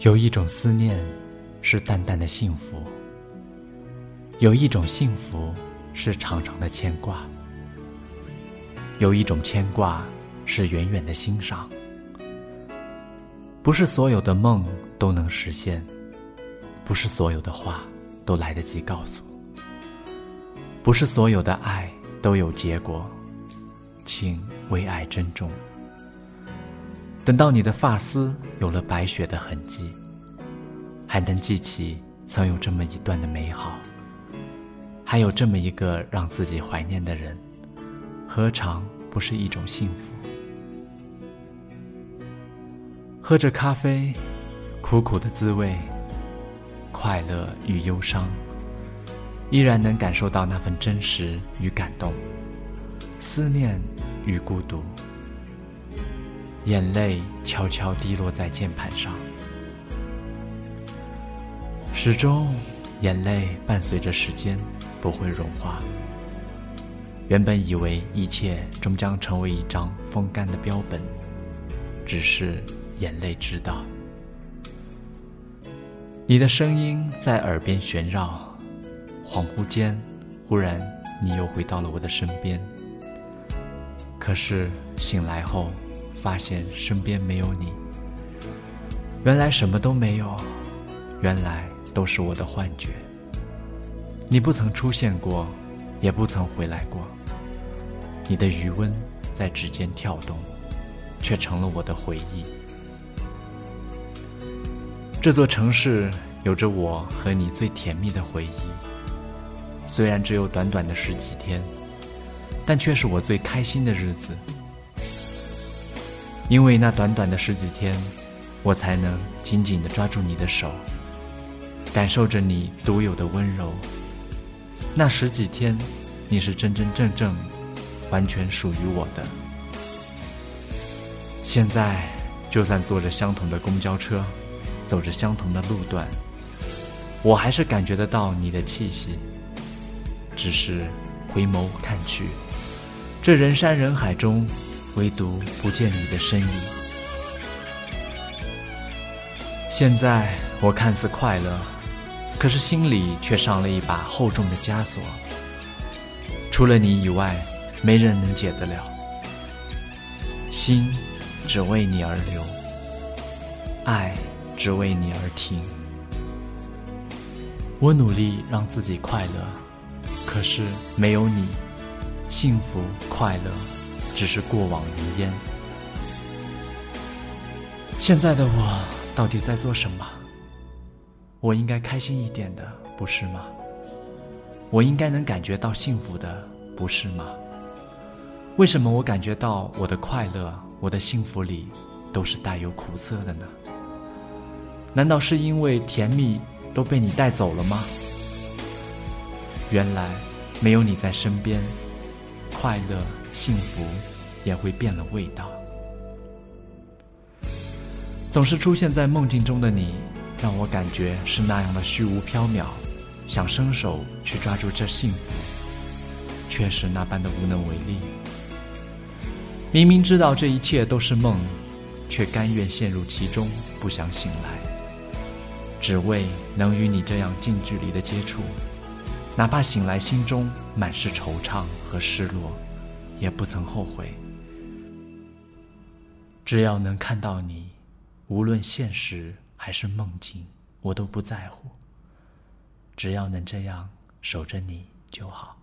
有一种思念，是淡淡的幸福；有一种幸福，是长长的牵挂；有一种牵挂，是远远的欣赏。不是所有的梦都能实现，不是所有的话都来得及告诉，不是所有的爱都有结果，请为爱珍重。等到你的发丝有了白雪的痕迹，还能记起曾有这么一段的美好，还有这么一个让自己怀念的人，何尝不是一种幸福？喝着咖啡，苦苦的滋味，快乐与忧伤，依然能感受到那份真实与感动，思念与孤独。眼泪悄悄滴落在键盘上，始终，眼泪伴随着时间不会融化。原本以为一切终将成为一张风干的标本，只是眼泪知道。你的声音在耳边旋绕，恍惚间，忽然你又回到了我的身边。可是醒来后。发现身边没有你，原来什么都没有，原来都是我的幻觉。你不曾出现过，也不曾回来过。你的余温在指尖跳动，却成了我的回忆。这座城市有着我和你最甜蜜的回忆，虽然只有短短的十几天，但却是我最开心的日子。因为那短短的十几天，我才能紧紧地抓住你的手，感受着你独有的温柔。那十几天，你是真真正正、完全属于我的。现在，就算坐着相同的公交车，走着相同的路段，我还是感觉得到你的气息。只是回眸看去，这人山人海中。唯独不见你的身影。现在我看似快乐，可是心里却上了一把厚重的枷锁。除了你以外，没人能解得了。心只为你而流，爱只为你而停。我努力让自己快乐，可是没有你，幸福快乐。只是过往云烟。现在的我到底在做什么？我应该开心一点的，不是吗？我应该能感觉到幸福的，不是吗？为什么我感觉到我的快乐、我的幸福里都是带有苦涩的呢？难道是因为甜蜜都被你带走了吗？原来没有你在身边。快乐、幸福也会变了味道。总是出现在梦境中的你，让我感觉是那样的虚无缥缈，想伸手去抓住这幸福，却是那般的无能为力。明明知道这一切都是梦，却甘愿陷入其中，不想醒来，只为能与你这样近距离的接触。哪怕醒来心中满是惆怅和失落，也不曾后悔。只要能看到你，无论现实还是梦境，我都不在乎。只要能这样守着你就好。